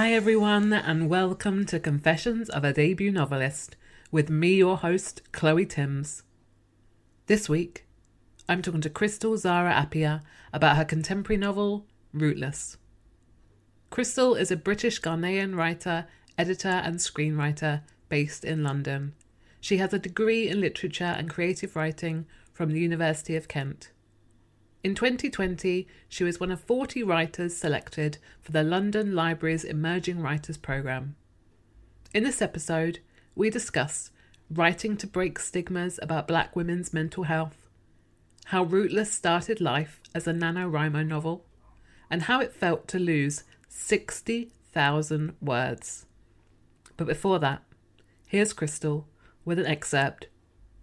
Hi, everyone, and welcome to Confessions of a Debut Novelist with me, your host, Chloe Timms. This week, I'm talking to Krystle Zara Appiah about her contemporary novel, Rootless. Krystle is a British Ghanaian writer, editor, and screenwriter based in London. She has a degree in literature and creative writing from the University of Kent. In 2020, she was one of 40 writers selected for the London Library's Emerging Writers Programme. In this episode, we discuss writing to break stigmas about black women's mental health, how Rootless started life as a NaNoWriMo novel, and how it felt to lose 60,000 words. But before that, here's Krystle with an excerpt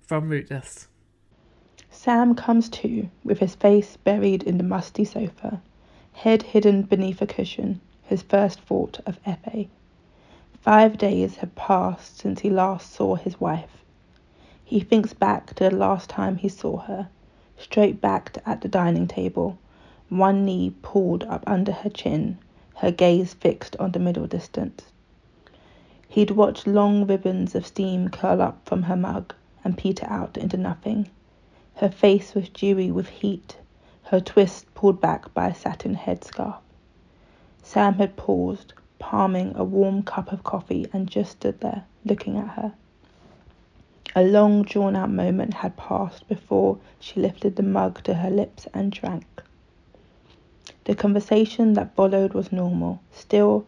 from Rootless. Sam comes to, with his face buried in the musty sofa, head hidden beneath a cushion, his first thought of Efe. Five days have passed since he last saw his wife. He thinks back to the last time he saw her, straight backed at the dining table, one knee pulled up under her chin, her gaze fixed on the middle distance. He'd watched long ribbons of steam curl up from her mug and peter out into nothing. Her face was dewy with heat, her twist pulled back by a satin headscarf. Sam had paused, palming a warm cup of coffee, and just stood there, looking at her. A long drawn out moment had passed before she lifted the mug to her lips and drank. The conversation that followed was normal. Still,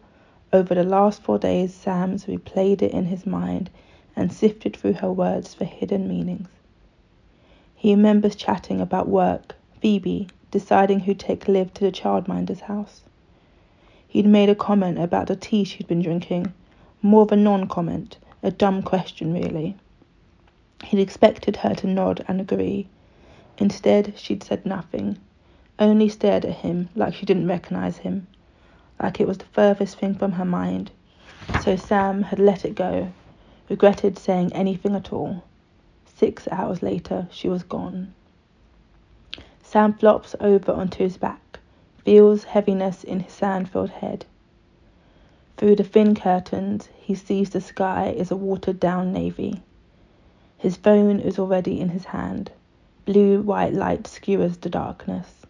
over the last four days, Sam's replayed it in his mind and sifted through her words for hidden meanings. He remembers chatting about work, Phoebe, deciding who'd take Liv to the childminder's house. He'd made a comment about the tea she'd been drinking, more of a non comment, a dumb question, really. He'd expected her to nod and agree. Instead, she'd said nothing, only stared at him like she didn't recognize him, like it was the furthest thing from her mind. So Sam had let it go, regretted saying anything at all. Six hours later, she was gone. Sam flops over onto his back, feels heaviness in his sand-filled head. Through the thin curtains, he sees the sky is a watered-down navy. His phone is already in his hand. Blue-white light skewers the darkness.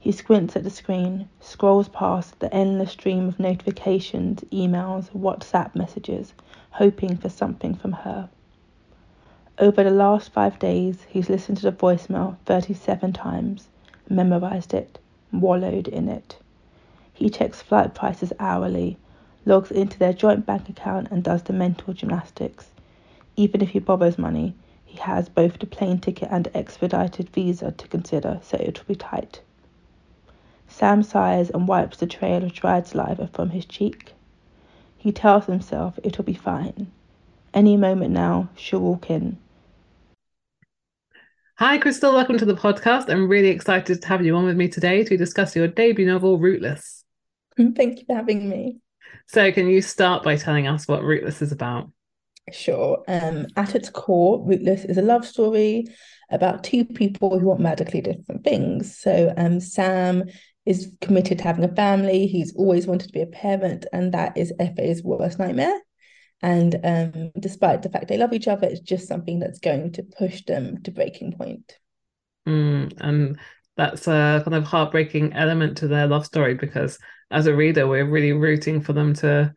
He squints at the screen, scrolls past the endless stream of notifications, emails, WhatsApp messages, hoping for something from her. Over the last five days, he's listened to the voicemail 37 times, memorized it, wallowed in it. He checks flight prices hourly, logs into their joint bank account, and does the mental gymnastics. Even if he borrows money, he has both the plane ticket and expedited visa to consider, so it will be tight. Sam sighs and wipes the trail of dried saliva from his cheek. He tells himself it'll be fine. Any moment now, she'll walk in. Hi, Krystle. Welcome to the podcast. I'm really excited to have you on with me today to discuss your debut novel, Rootless. Thank you for having me. So, can you start by telling us what Rootless is about? Sure. Um, at its core, Rootless is a love story about two people who want radically different things. So, um, Sam is committed to having a family. He's always wanted to be a parent, and that is Efe's worst nightmare. And um, despite the fact they love each other, it's just something that's going to push them to breaking point. Mm, and that's a kind of heartbreaking element to their love story because as a reader, we're really rooting for them to,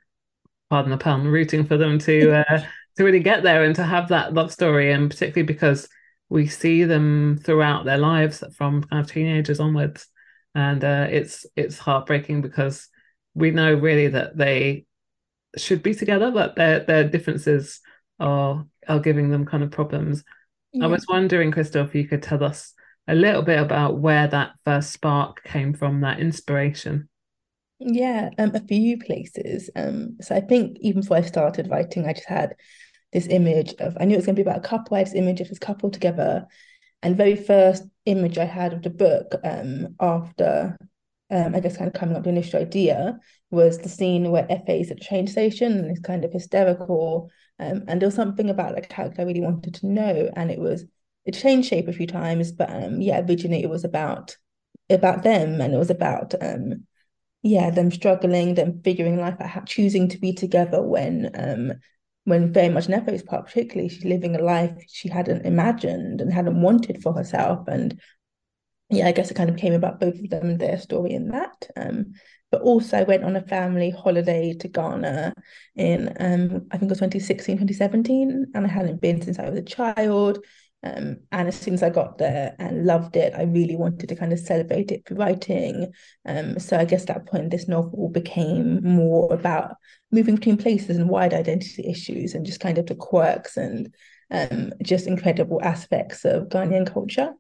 pardon the pun, rooting for them to uh, to really get there and to have that love story, and particularly because we see them throughout their lives from kind of teenagers onwards, and uh, it's it's heartbreaking because we know really that they should be together, but their their differences are are giving them kind of problems. Yeah. I was wondering, Krystle, if you could tell us a little bit about where that first spark came from, that inspiration. Yeah, um, a few places. Um, so I think even before I started writing, I just had this image of I knew it was going to be about a couple. I had this image of this couple together, and very first image I had of the book um, after um, I guess kind of coming up the initial idea was the scene where Efe is at the train station and it's kind of hysterical. Um, and there was something about the character I really wanted to know, and it was it changed shape a few times, but um, yeah, originally it was about about them, and it was about um, yeah, them struggling, them figuring life out, choosing to be together when um, when very much Nepo's part, particularly, she's living a life she hadn't imagined and hadn't wanted for herself, and yeah, I guess it kind of came about both of them their story in that. Um, but also I went on a family holiday to Ghana in um, I think it was 2016, 2017, and I hadn't been since I was a child. Um, and as soon as I got there and loved it, I really wanted to kind of celebrate it through writing. Um, so I guess at that point, this novel became more about moving between places and wide identity issues and just kind of the quirks and um, just incredible aspects of Ghanaian culture.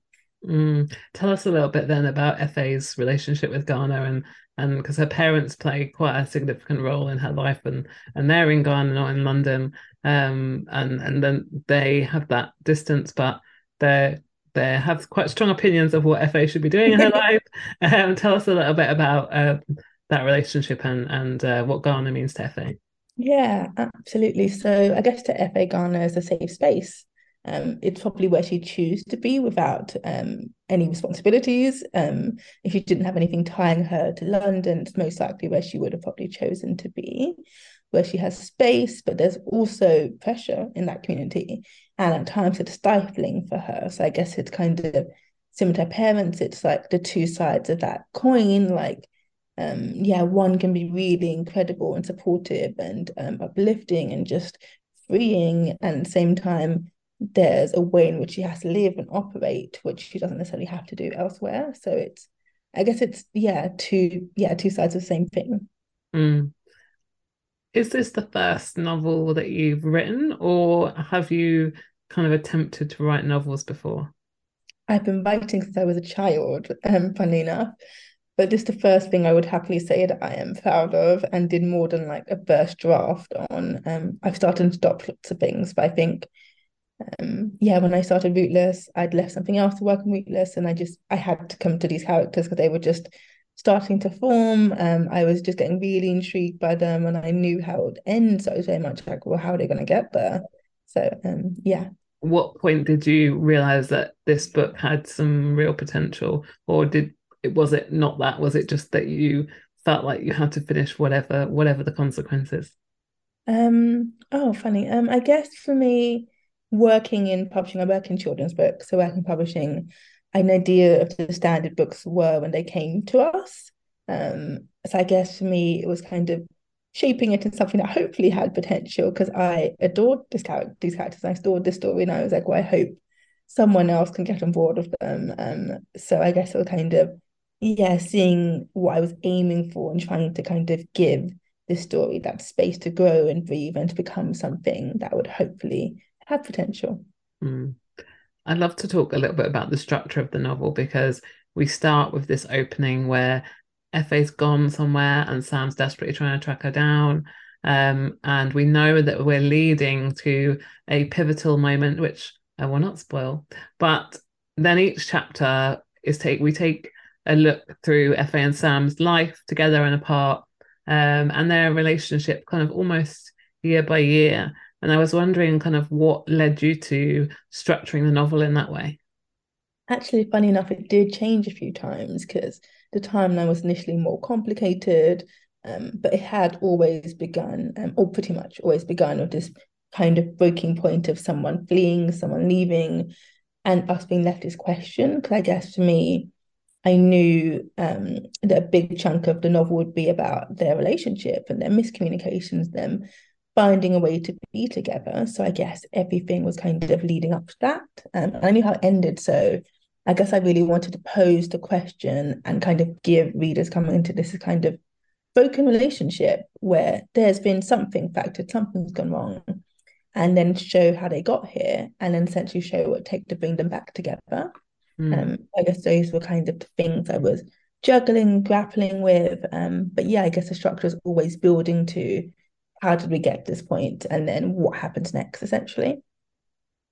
Mm. Tell us a little bit then about Efe's relationship with Ghana and and because her parents play quite a significant role in her life and and they're in Ghana not in London um and and then they have that distance but they they have quite strong opinions of what Efe should be doing in her life um tell us a little bit about uh, that relationship and and uh, what Ghana means to Efe. yeah absolutely so I guess to Efe Ghana is a safe space um, it's probably where she'd choose to be without um, any responsibilities. Um, if she didn't have anything tying her to London, it's most likely where she would have probably chosen to be, where she has space, but there's also pressure in that community. And at times it's stifling for her. So I guess it's kind of similar to her parents, it's like the two sides of that coin. Like, um, yeah, one can be really incredible and supportive and um, uplifting and just freeing. And at the same time, there's a way in which she has to live and operate, which she doesn't necessarily have to do elsewhere. So it's, I guess it's yeah, two yeah, two sides of the same thing. Mm. Is this the first novel that you've written, or have you kind of attempted to write novels before? I've been writing since I was a child, um, funny enough. But just the first thing I would happily say that I am proud of and did more than like a first draft on. Um, I've started to adopt lots of things, but I think um, yeah, when I started Rootless, I'd left something else to work on Rootless, and I just I had to come to these characters because they were just starting to form. Um, I was just getting really intrigued by them, and I knew how it would end. So I was very much like, well, how are they going to get there? So um, yeah. What point did you realize that this book had some real potential, or did it was it not that? Was it just that you felt like you had to finish whatever whatever the consequences? Um. Oh, funny. Um. I guess for me working in publishing, I work in children's books, so working publishing, an idea of the standard books were when they came to us. Um, so I guess for me, it was kind of shaping it into something that hopefully had potential because I adored this character, these characters. I adored this story, and I was like, well, I hope someone else can get on board with them. Um, so I guess it was kind of yeah, seeing what I was aiming for and trying to kind of give this story that space to grow and breathe and to become something that would hopefully have potential. Mm. I'd love to talk a little bit about the structure of the novel because we start with this opening where Efe's gone somewhere and Sam's desperately trying to track her down. Um, and we know that we're leading to a pivotal moment, which I will not spoil. But then each chapter is take we take a look through Efe and Sam's life together and apart, um, and their relationship kind of almost year by year. And I was wondering kind of what led you to structuring the novel in that way. Actually, funny enough, it did change a few times because the timeline was initially more complicated. Um, but it had always begun, um, or pretty much always begun, with this kind of breaking point of someone fleeing, someone leaving, and us being left this question. Because I guess for me, I knew um, that a big chunk of the novel would be about their relationship and their miscommunications, them finding a way to be together. So I guess everything was kind of leading up to that. Um, I knew how it ended. So I guess I really wanted to pose the question and kind of give readers coming into this kind of broken relationship where there's been something factored, something's gone wrong, and then show how they got here and then essentially show what it takes to bring them back together. Mm. Um, I guess those were kind of the things I was juggling, grappling with. Um, but yeah, I guess the structure is always building to how did we get to this point and then what happens next, essentially.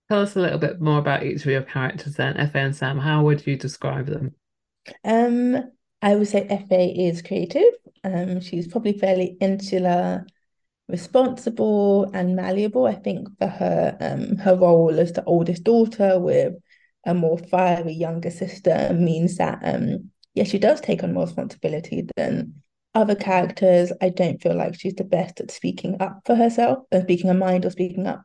Tell us a little bit more about each of your characters then, Efe and Sam. How would you describe them? Um, I would say Efe is creative. Um, she's probably fairly insular, responsible, and malleable. I think for her, um, her role as the oldest daughter with a more fiery younger sister means that um, yeah, she does take on more responsibility than other characters. I don't feel like she's the best at speaking up for herself and speaking her mind or speaking up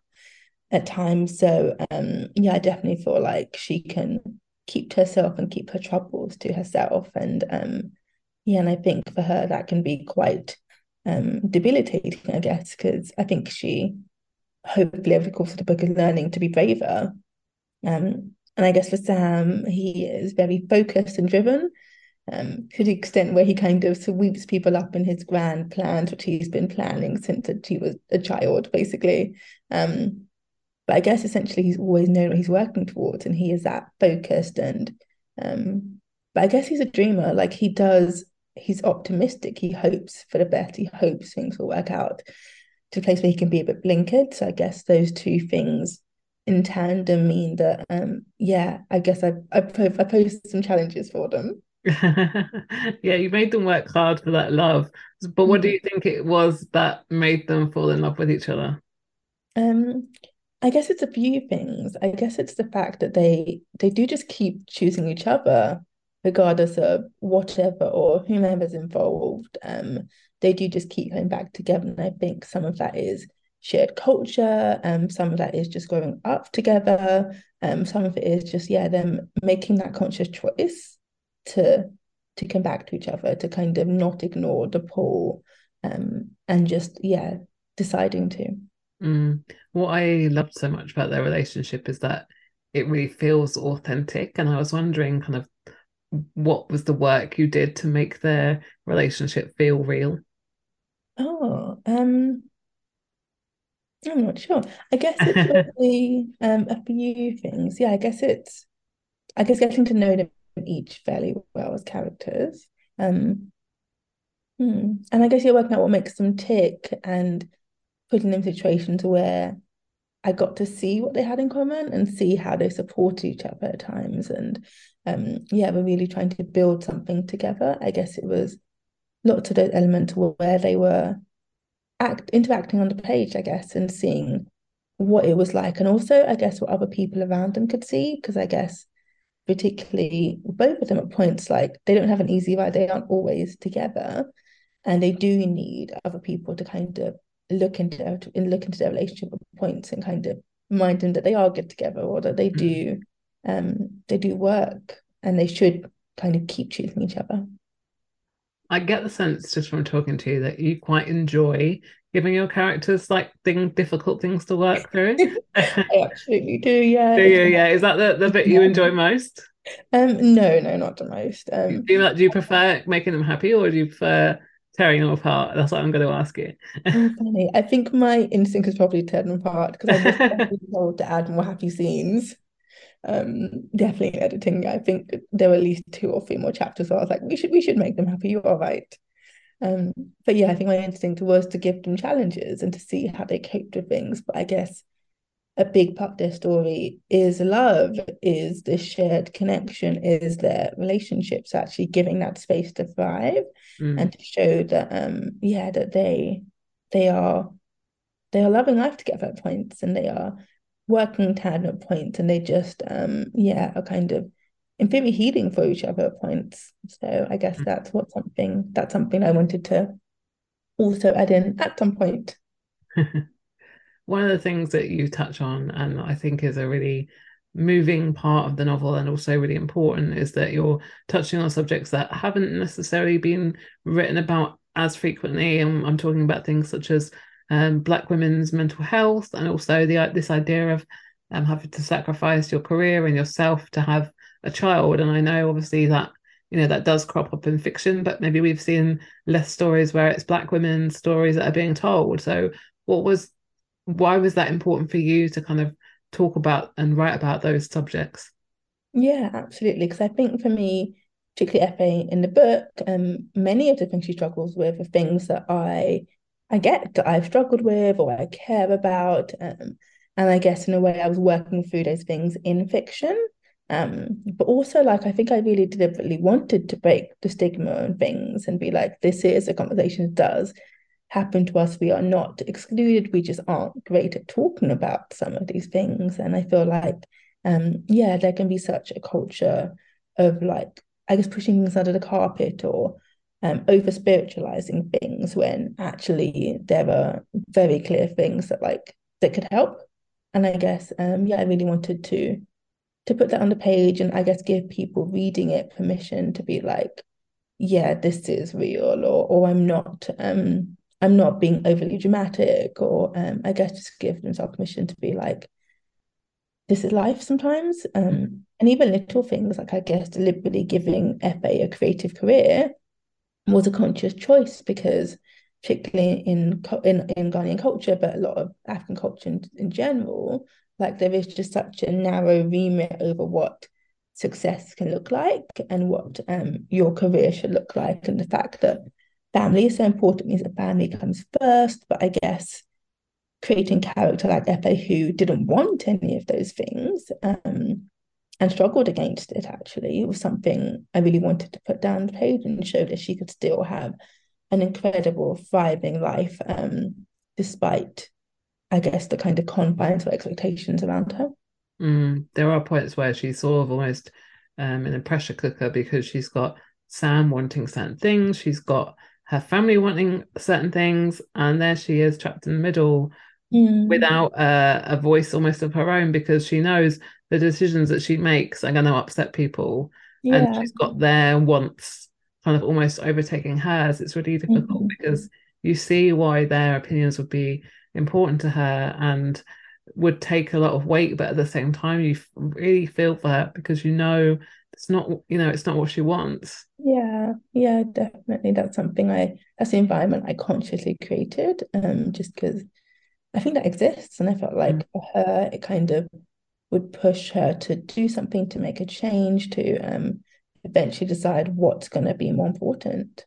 at times. So um, yeah, I definitely feel like she can keep to herself and keep her troubles to herself. And um, yeah, and I think for her that can be quite um, debilitating, I guess, because I think she hopefully over the course of the book is learning to be braver. Um, and I guess for Sam, he is very focused and driven. Um, to the extent where he kind of sweeps people up in his grand plans, which he's been planning since he was a child, basically. Um, but I guess essentially he's always known what he's working towards, and he is that focused and um, but I guess he's a dreamer. Like he does, he's optimistic. He hopes for the best. He hopes things will work out to a place where he can be a bit blinkered. So I guess those two things in tandem mean that, um, yeah, I guess I I, I posed some challenges for them. yeah, you made them work hard for that love. But what do mm-hmm. you think it was that made them fall in love with each other? Um, I guess it's a few things. I guess it's the fact that they they do just keep choosing each other regardless of whatever or whomever's involved. Um, they do just keep coming back together. And I think some of that is shared culture, um, some of that is just growing up together, um, some of it is just, yeah, them making that conscious choice to to come back to each other, to kind of not ignore the pull, um, and just, yeah, deciding to. Mm. What I loved so much about their relationship is that it really feels authentic. And I was wondering kind of what was the work you did to make their relationship feel real? Oh, um, I'm not sure. I guess it's probably um a few things. Yeah, I guess it's I guess getting to know them each fairly well as characters. Um, hmm. and I guess you're working out what makes them tick and putting them in situations where I got to see what they had in common and see how they support each other at times. And um, yeah, we're really trying to build something together. I guess it was lots of those elements where they were act interacting on the page, I guess, and seeing what it was like. And also, I guess, what other people around them could see, because I guess particularly both of them at points like they don't have an easy ride, they aren't always together. And they do need other people to kind of look into their, look into their relationship at points and kind of remind them that they are good together or that they do mm. um they do work and they should kind of keep choosing each other. I get the sense just from talking to you that you quite enjoy giving your characters like thing difficult things to work through. I absolutely do, yeah. Do you? Yeah. Is that the, the bit you enjoy most? Um, no, no, not the most. Um, do you do you prefer making them happy or do you prefer tearing them apart? That's what I'm going to ask you. funny. I think my instinct is probably tear them apart because I was told to add more happy scenes. Um, definitely editing. I think there were at least two or three more chapters. So I was like, we should we should make them happy. You're all right. Um, but yeah, I think my instinct was to give them challenges and to see how they coped with things. But I guess a big part of their story is love, is the shared connection, is their relationships actually giving that space to thrive mm. and to show that um yeah that they they are they are loving life together at points and they are working tandem at points and they just um yeah are kind of in theory healing for each other at points. So I guess mm. that's what something that's something I wanted to also add in at some point. One of the things that you touch on, and I think is a really moving part of the novel and also really important, is that you're touching on subjects that haven't necessarily been written about as frequently. And I'm talking about things such as um, Black women's mental health and also the this idea of um, having to sacrifice your career and yourself to have a child. And I know obviously that you know that does crop up in fiction, but maybe we've seen less stories where it's Black women's stories that are being told. So what was why was that important for you to kind of talk about and write about those subjects? Yeah, absolutely. Because I think for me, particularly Efe in the book, um, many of the things she struggles with are things that I I get that I've struggled with or I care about. Um, and I guess in a way I was working through those things in fiction. Um, but also like I think I really deliberately wanted to break the stigma and things and be like, this is a conversation that does happen to us. We are not excluded. We just aren't great at talking about some of these things. And I feel like um, yeah, there can be such a culture of like, I guess pushing things under the carpet or um, over spiritualizing things when actually there are very clear things that like that could help. And I guess um, yeah, I really wanted to to put that on the page and I guess give people reading it permission to be like, yeah, this is real, or or I'm not um I'm not being overly dramatic, or um I guess just give themselves permission to be like, this is life sometimes. Um and even little things like I guess deliberately giving Efe a creative career was a conscious choice because particularly in in in Ghanaian culture, but a lot of African culture in, in general, like there is just such a narrow remit over what success can look like and what um your career should look like, and the fact that family is so important means that family comes first. But I guess creating character like Efe who didn't want any of those things um and struggled against it actually. Was something I really wanted to put down the page and show that she could still have an incredible, thriving life, um, despite, I guess, the kind of confines or expectations around her. Mm, there are points where she's sort of almost um, in a pressure cooker because she's got Sam wanting certain things, she's got her family wanting certain things, and there she is trapped in the middle mm. without a, a voice almost of her own because she knows the decisions that she makes are going to upset people yeah. and she's got their wants kind of almost overtaking hers it's really difficult mm-hmm. because you see why their opinions would be important to her and would take a lot of weight but at the same time you really feel for her because you know it's not you know it's not what she wants yeah yeah definitely that's something i that's the environment i consciously created um just because i think that exists and i felt like mm. for her it kind of would push her to do something to make a change to um, eventually decide what's going to be more important.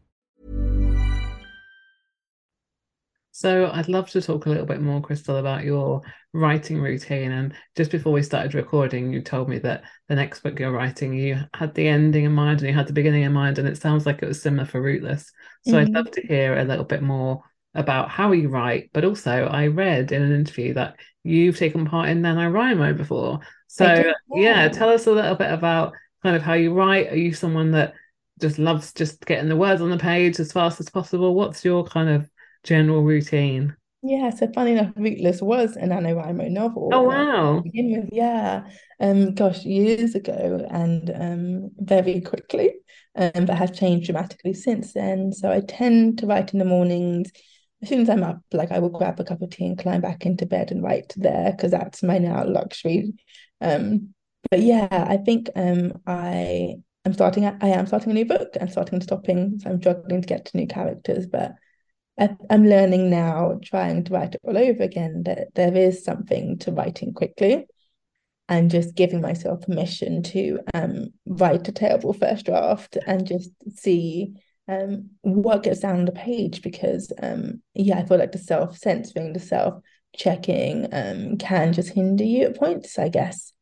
So I'd love to talk a little bit more, Krystle, about your writing routine. And just before we started recording, you told me that the next book you're writing, you had the ending in mind and you had the beginning in mind, and it sounds like it was similar for Rootless. So mm-hmm. I'd love to hear a little bit more about how you write, but also I read in an interview that you've taken part in NaNoWriMo before. So yeah, tell us a little bit about kind of how you write. Are you someone that just loves just getting the words on the page as fast as possible? What's your kind of general routine? Yeah, so funny enough, Rootless was an NaNoWriMo novel. Oh wow. begin with, yeah. Um, gosh, years ago and um very quickly. Um, but has changed dramatically since then. So I tend to write in the mornings. As soon as I'm up, like I will grab a cup of tea and climb back into bed and write there because that's my now luxury. Um, but yeah, I think um I am starting I am starting a new book and starting and stopping. So I'm struggling to get to new characters, but I'm learning now, trying to write it all over again, that there is something to writing quickly and just giving myself permission to um, write a terrible first draft and just see um, what gets down on the page because, um, yeah, I feel like the self censoring, the self checking um, can just hinder you at points, I guess.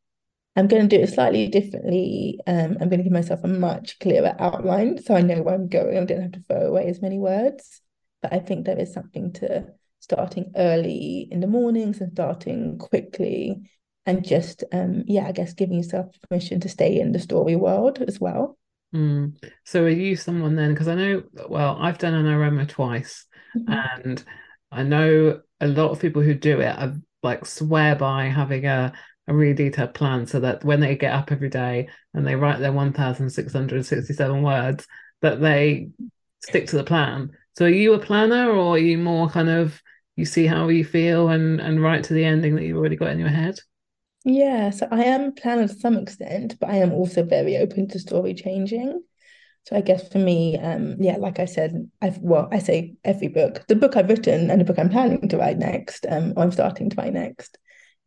I'm going to do it slightly differently. Um, I'm going to give myself a much clearer outline so I know where I'm going. I don't have to throw away as many words. But I think there is something to starting early in the mornings and starting quickly and just um yeah i guess giving yourself permission to stay in the story world as well mm. so are you someone then because i know well i've done NaNoWriMo twice mm-hmm. and i know a lot of people who do it are like swear by having a a really detailed plan so that when they get up every day and they write their 1667 words that they stick to the plan so are you a planner or are you more kind of you see how you feel and and write to the ending that you've already got in your head? Yeah, so I am a planner to some extent, but I am also very open to story changing. So I guess for me, um, yeah, like I said, I've well, I say every book, the book I've written and the book I'm planning to write next, um, or I'm starting to write next,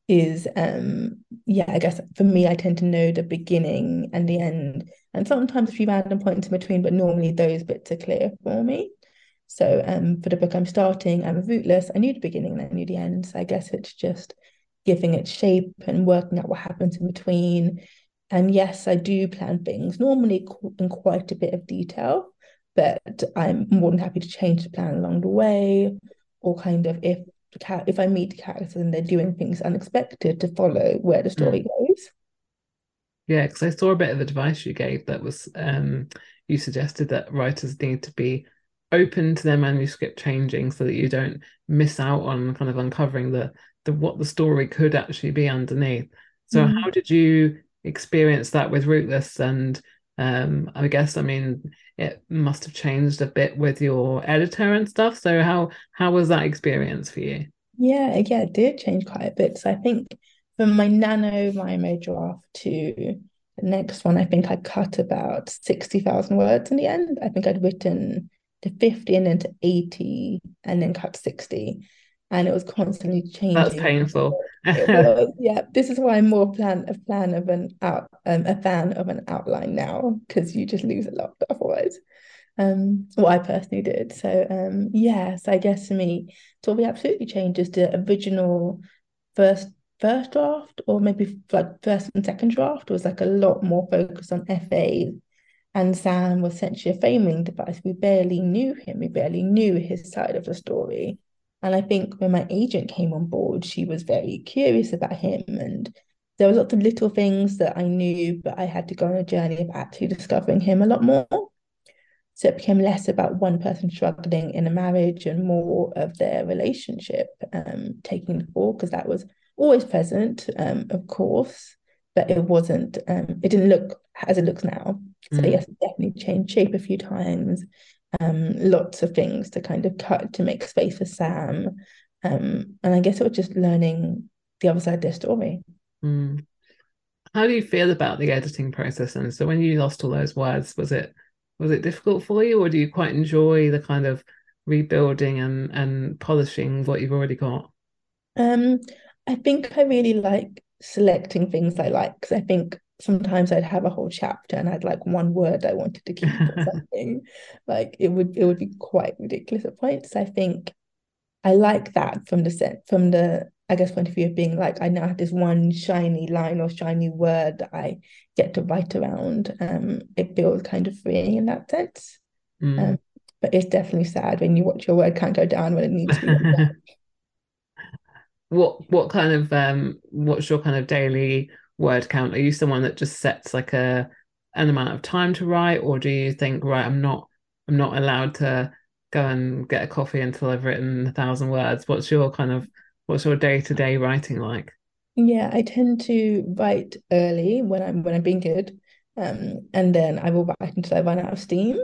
is um, yeah, I guess for me, I tend to know the beginning and the end, and sometimes a few random points in between, but normally those bits are clear for me. So um, for the book I'm starting, I'm rootless. I knew the beginning and I knew the end. So I guess it's just giving it shape and working out what happens in between. And yes, I do plan things normally in quite a bit of detail, but I'm more than happy to change the plan along the way, or kind of if if I meet characters and they're doing things unexpected to follow where the story mm. goes. Yeah, because I saw a bit of advice you gave that was um, you suggested that writers need to be open to their manuscript changing so that you don't miss out on kind of uncovering the the what the story could actually be underneath. So mm. how did you experience that with Rootless and um I guess I mean it must have changed a bit with your editor and stuff. So how how was that experience for you? Yeah, yeah, it did change quite a bit. So I think from my NaNoWriMo draft to the next one, I think I cut about 60,000 words in the end. I think I'd written to 50 and then to 80 and then cut 60 and it was constantly changing. That's painful yeah this is why i'm more plan a plan of an out um, a fan of an outline now because you just lose a lot otherwise. Um what i personally did. So um yes i guess for me so we absolutely changes the original first first draft or maybe like first and second draft was like a lot more focused on Efe and Sam was essentially a framing device. We barely knew him, we barely knew his side of the story. And I think when my agent came on board, she was very curious about him. And there were lots of little things that I knew, but I had to go on a journey of actually discovering him a lot more. So it became less about one person struggling in a marriage and more of their relationship um, taking the fall, because that was always present, um, of course, but it wasn't, um, it didn't look as it looks now. So mm. yes, definitely changed shape a few times. Um, lots of things to kind of cut to make space for Sam. Um, and I guess it was just learning the other side of their story. Mm. how do you feel about the editing process? And so when you lost all those words, was it was it difficult for you, or do you quite enjoy the kind of rebuilding and and polishing what you've already got? Um, I think I really like selecting things I like because I think sometimes I'd have a whole chapter and I'd like one word I wanted to keep or something. Like it would it would be quite ridiculous at points. I think I like that from the set from the I guess point of view of being like I now have this one shiny line or shiny word that I get to write around. Um, it feels kind of freeing in that sense. Mm. Um, but it's definitely sad when you watch your word can't go down when it needs to. what what kind of um what's your kind of daily word count? Are you someone that just sets like a an amount of time to write, or do you think right, I'm not I'm not allowed to go and get a coffee until I've written a thousand words? What's your kind of what's your day to day writing like? Yeah, I tend to write early when I'm when I'm being good, um, and then I will write until I run out of steam.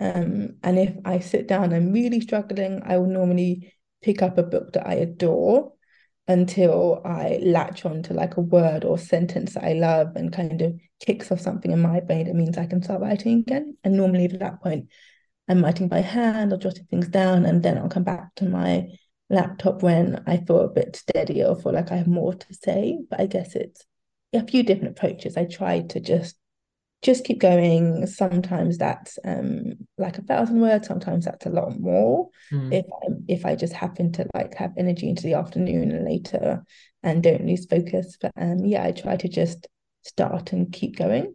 Um, and if I sit down and really struggling, I will normally pick up a book that I adore until I latch on to like a word or sentence that I love and kind of kicks off something in my brain that means I can start writing again. And normally at that point, I'm writing by hand or jotting things down, and then I'll come back to my laptop when I feel a bit steadier or feel like I have more to say. But I guess it's a few different approaches. I try to just just keep going. Sometimes that's um like a thousand words. Sometimes that's a lot more. Mm. If I if I just happen to like have energy into the afternoon and later and don't lose focus. But um yeah, I try to just start and keep going.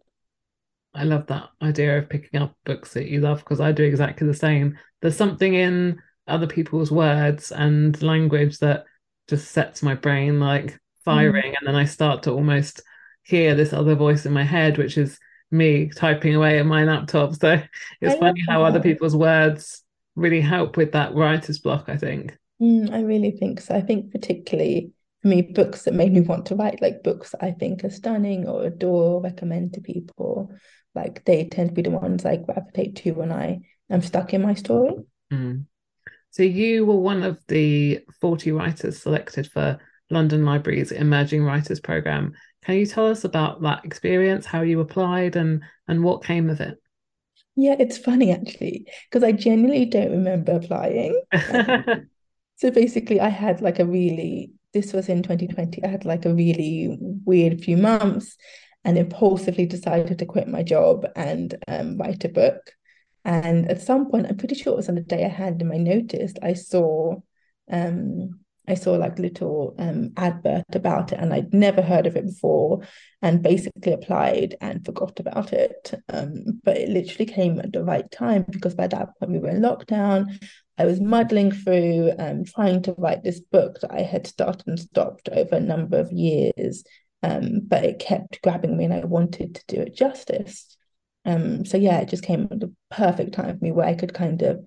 I love that idea of picking up books that you love because I do exactly the same. There's something in other people's words and language that just sets my brain like firing, mm. and then I start to almost hear this other voice in my head, which is me typing away at my laptop. So it's I funny how other people's words really help with that writer's block, I think. Mm, I really think so. I think particularly for me, books that made me want to write, like books I think are stunning or adore, or recommend to people, like they tend to be the ones I gravitate to when I am stuck in my story. Mm. So you were one of the 40 writers selected for London Library's Emerging Writers Programme. Can you tell us about that experience, how you applied, and and what came of it? Yeah, it's funny actually because I genuinely don't remember applying. Um, so basically, I had like a really this was in 2020. I had like a really weird few months, and impulsively decided to quit my job and um, write a book. And at some point, I'm pretty sure it was on the day I handed my notice, I saw um, I saw like little um, advert about it and I'd never heard of it before and basically applied and forgot about it. Um, but it literally came at the right time because by that point we were in lockdown. I was muddling through um, trying to write this book that I had started and stopped over a number of years, um, but it kept grabbing me and I wanted to do it justice. Um, so yeah, it just came at the perfect time for me where I could kind of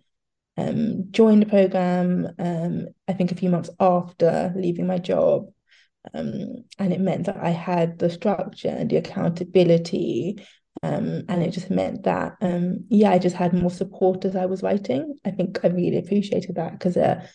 um, joined the program. Um, I think a few months after leaving my job, um, and it meant that I had the structure and the accountability, um, and it just meant that um, yeah, I just had more support as I was writing. I think I really appreciated that because uh,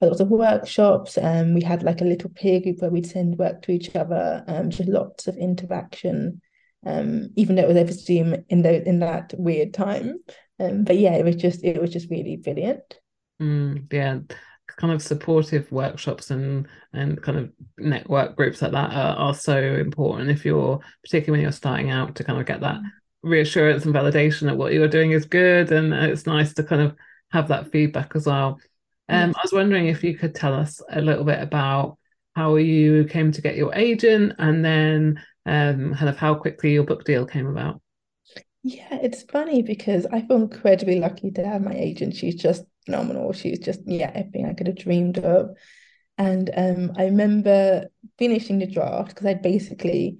lots of workshops, and um, we had like a little peer group where we'd send work to each other, just lots of interaction. Even though it was over Zoom in the in that weird time, um, but yeah, it was just it was just really brilliant. Mm, yeah, kind of supportive workshops and and kind of network groups like that are, are so important if you're particularly when you're starting out to kind of get that mm. reassurance and validation that what you're doing is good and it's nice to kind of have that feedback as well. Um, I was wondering if you could tell us a little bit about how you came to get your agent and then um, kind of how quickly your book deal came about. Yeah, it's funny because I feel incredibly lucky to have my agent. She's just phenomenal. She's just, yeah, everything I could have dreamed of. And um, I remember finishing the draft because I'd basically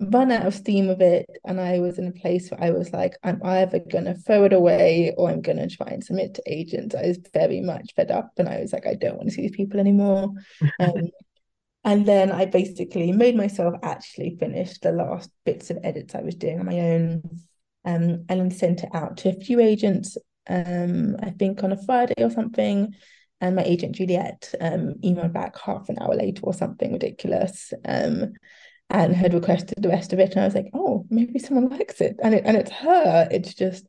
run out of steam of it. And I was in a place where I was like, I'm either going to throw it away or I'm going to try and submit to agents. I was very much fed up and I was like, I don't want to see these people anymore. Um, and then I basically made myself actually finish the last bits of edits I was doing on my own um, then sent it out to a few agents, um, I think on a Friday or something. And my agent Juliet um, emailed back half an hour later or something ridiculous. Um, and had requested the rest of it. And I was like, oh, maybe someone likes it. And it, and it's her. It's just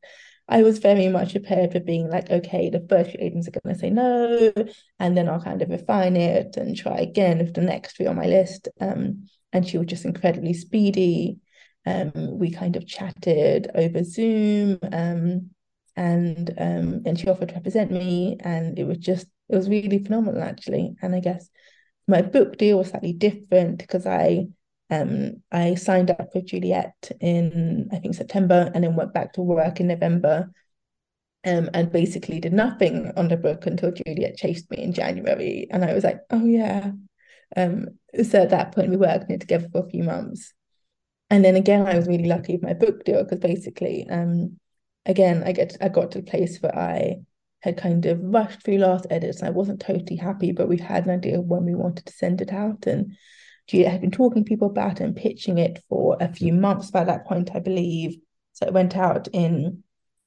I was very much prepared for being like, okay, the first few agents are going to say no, and then I'll kind of refine it and try again with the next three on my list. Um, and she was just incredibly speedy. Um, we kind of chatted over Zoom, um, and um, and she offered to represent me, and it was just it was really phenomenal actually. And I guess my book deal was slightly different because I um, I signed up with Juliet in I think September and then went back to work in November. Um, and basically did nothing on the book until Juliet chased me in January. And I was like, oh yeah. Um, so at that point we worked together for a few months. And then again, I was really lucky with my book deal because basically, um, again, I get I got to a place where I had kind of rushed through last edits and I wasn't totally happy, but we had an idea of when we wanted to send it out. And Juliet had been talking to people about it and pitching it for a few months by that point, I believe. So it went out in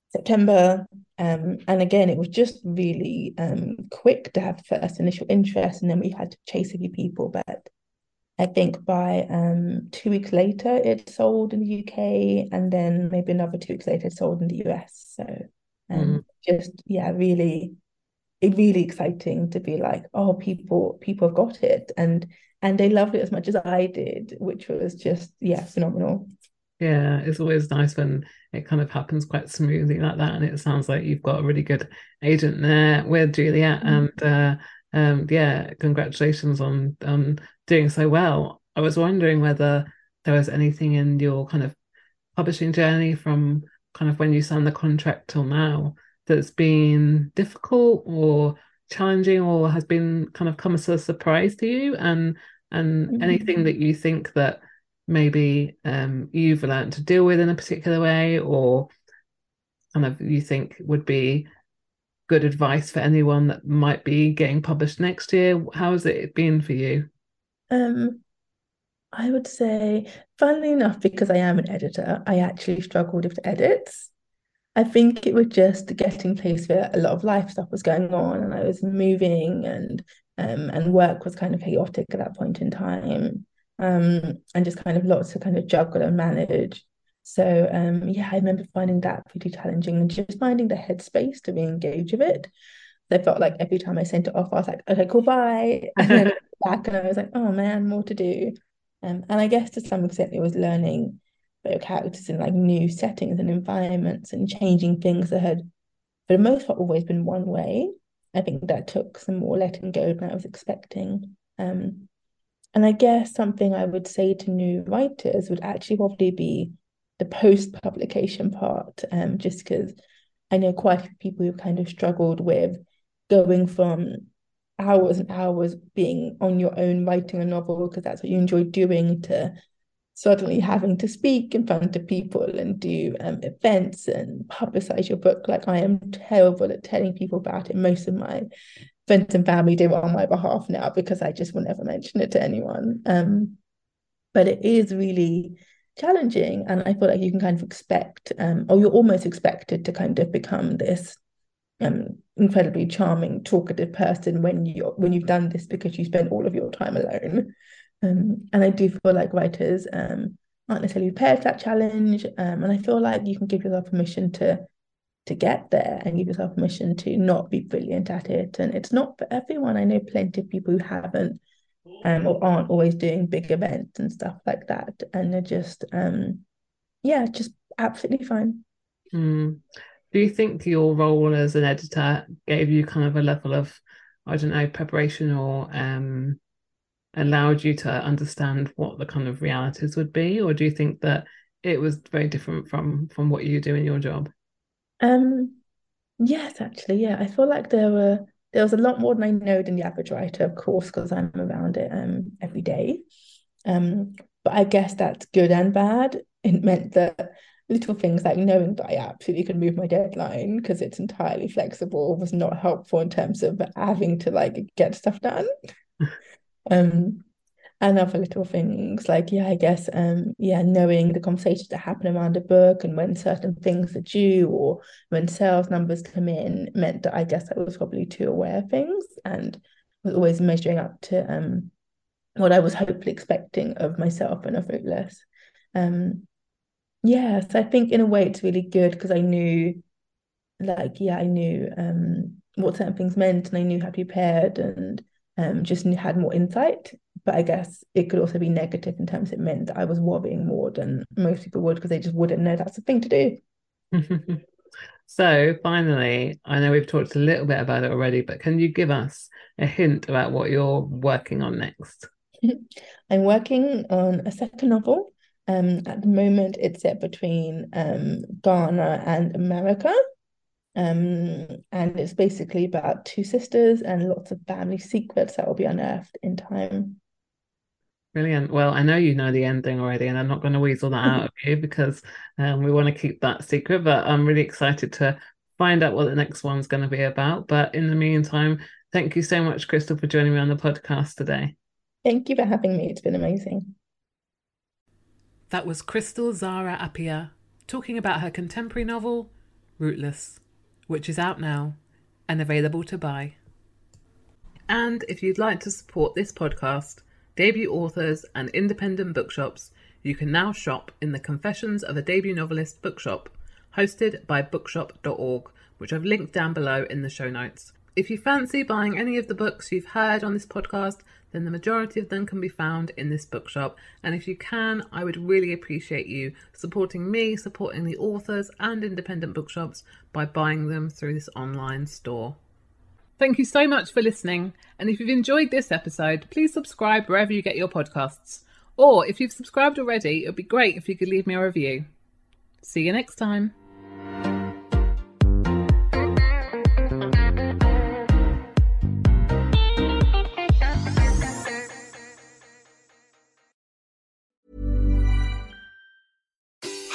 September. Um, and again, it was just really um, quick to have first initial interest, and then we had to chase a few people. But I think by um, two weeks later, it sold in the UK, and then maybe another two weeks later, it sold in the US. So um, mm. just yeah, really, really exciting to be like, oh, people, people have got it, and and they loved it as much as I did, which was just yeah, phenomenal. Yeah, it's always nice when it kind of happens quite smoothly like that, and it sounds like you've got a really good agent there with Juliet, mm. and uh, um, yeah, congratulations on on doing so well. I was wondering whether there was anything in your kind of publishing journey from kind of when you signed the contract till now that's been difficult or challenging or has been kind of come as a surprise to you and and mm-hmm. anything that you think that maybe um, you've learned to deal with in a particular way or kind of you think would be good advice for anyone that might be getting published next year how has it been for you um i would say funnily enough because i am an editor i actually struggled with the edits I think it was just getting place where a lot of life stuff was going on and I was moving and um, and work was kind of chaotic at that point in time um, and just kind of lots to kind of juggle and manage. So um, yeah, I remember finding that pretty challenging and just finding the headspace to re-engage with it. I felt like every time I sent it off, I was like, okay, cool, bye. And then back and I was like, oh man, more to do. Um, and I guess to some extent it was learning about your characters in like new settings and environments and changing things that had for the most part always been one way. I think that took some more letting go than I was expecting. Um, and I guess something I would say to new writers would actually probably be the post publication part, um, just because I know quite a few people who've kind of struggled with going from hours and hours being on your own writing a novel because that's what you enjoy doing to suddenly having to speak in front of people and do um, events and publicize your book. Like I am terrible at telling people about it. Most of my friends and family do it on my behalf now because I just will never mention it to anyone. Um, but it is really challenging, and I feel like you can kind of expect, um, or you're almost expected to kind of become this um incredibly charming, talkative person when you when you've done this because you spend all of your time alone. Um, and I do feel like writers um, aren't necessarily prepared for that challenge. Um, and I feel like you can give yourself permission to to get there and give yourself permission to not be brilliant at it. And it's not for everyone. I know plenty of people who haven't um, or aren't always doing big events and stuff like that. And they're just, um, yeah, just absolutely fine. Mm. Do you think your role as an editor gave you kind of a level of, I don't know, preparation or um, allowed you to understand what the kind of realities would be? Or do you think that it was very different from from what you do in your job? Um yes actually yeah. I feel like there were there was a lot more than i know than the average writer of course because i'm around it um every day. Um but i guess that's good and bad. It meant that little things like knowing that I absolutely could move my deadline because it's entirely flexible was not helpful in terms of having to like get stuff done. Um, and other little things like yeah i guess um yeah knowing the conversations that happen around a book and when certain things are due or when sales numbers come in meant that i guess i was probably too aware of things and was always measuring up to um what I was hopefully expecting of myself and of Rootless. Um, yeah, so I think in a way it's really good because I knew, like, yeah, I knew um, what certain things meant and I knew how to be paired and um, just knew, had more insight. But I guess it could also be negative in terms it meant that I was worrying more than most people would because they just wouldn't know that's the thing to do. so finally, I know we've talked a little bit about it already, but can you give us a hint about what you're working on next? I'm working on a second novel. Um, at the moment, it's set between um, Ghana and America. Um, and it's basically about two sisters and lots of family secrets that will be unearthed in time. Brilliant. Well, I know you know the ending already, and I'm not going to weasel that out of you because um, we want to keep that secret. But I'm really excited to find out what the next one's going to be about. But in the meantime, thank you so much, Krystle, for joining me on the podcast today. Thank you for having me. It's been amazing. That was Krystle Zara Appiah talking about her contemporary novel, Rootless, which is out now and available to buy. And if you'd like to support this podcast, debut authors, and independent bookshops, you can now shop in the Confessions of a Debut Novelist bookshop, hosted by bookshop.org, which I've linked down below in the show notes. If you fancy buying any of the books you've heard on this podcast, then the majority of them can be found in this bookshop. And if you can, I would really appreciate you supporting me, supporting the authors and independent bookshops by buying them through this online store. Thank you so much for listening. And if you've enjoyed this episode, please subscribe wherever you get your podcasts. Or if you've subscribed already, it would be great if you could leave me a review. See you next time.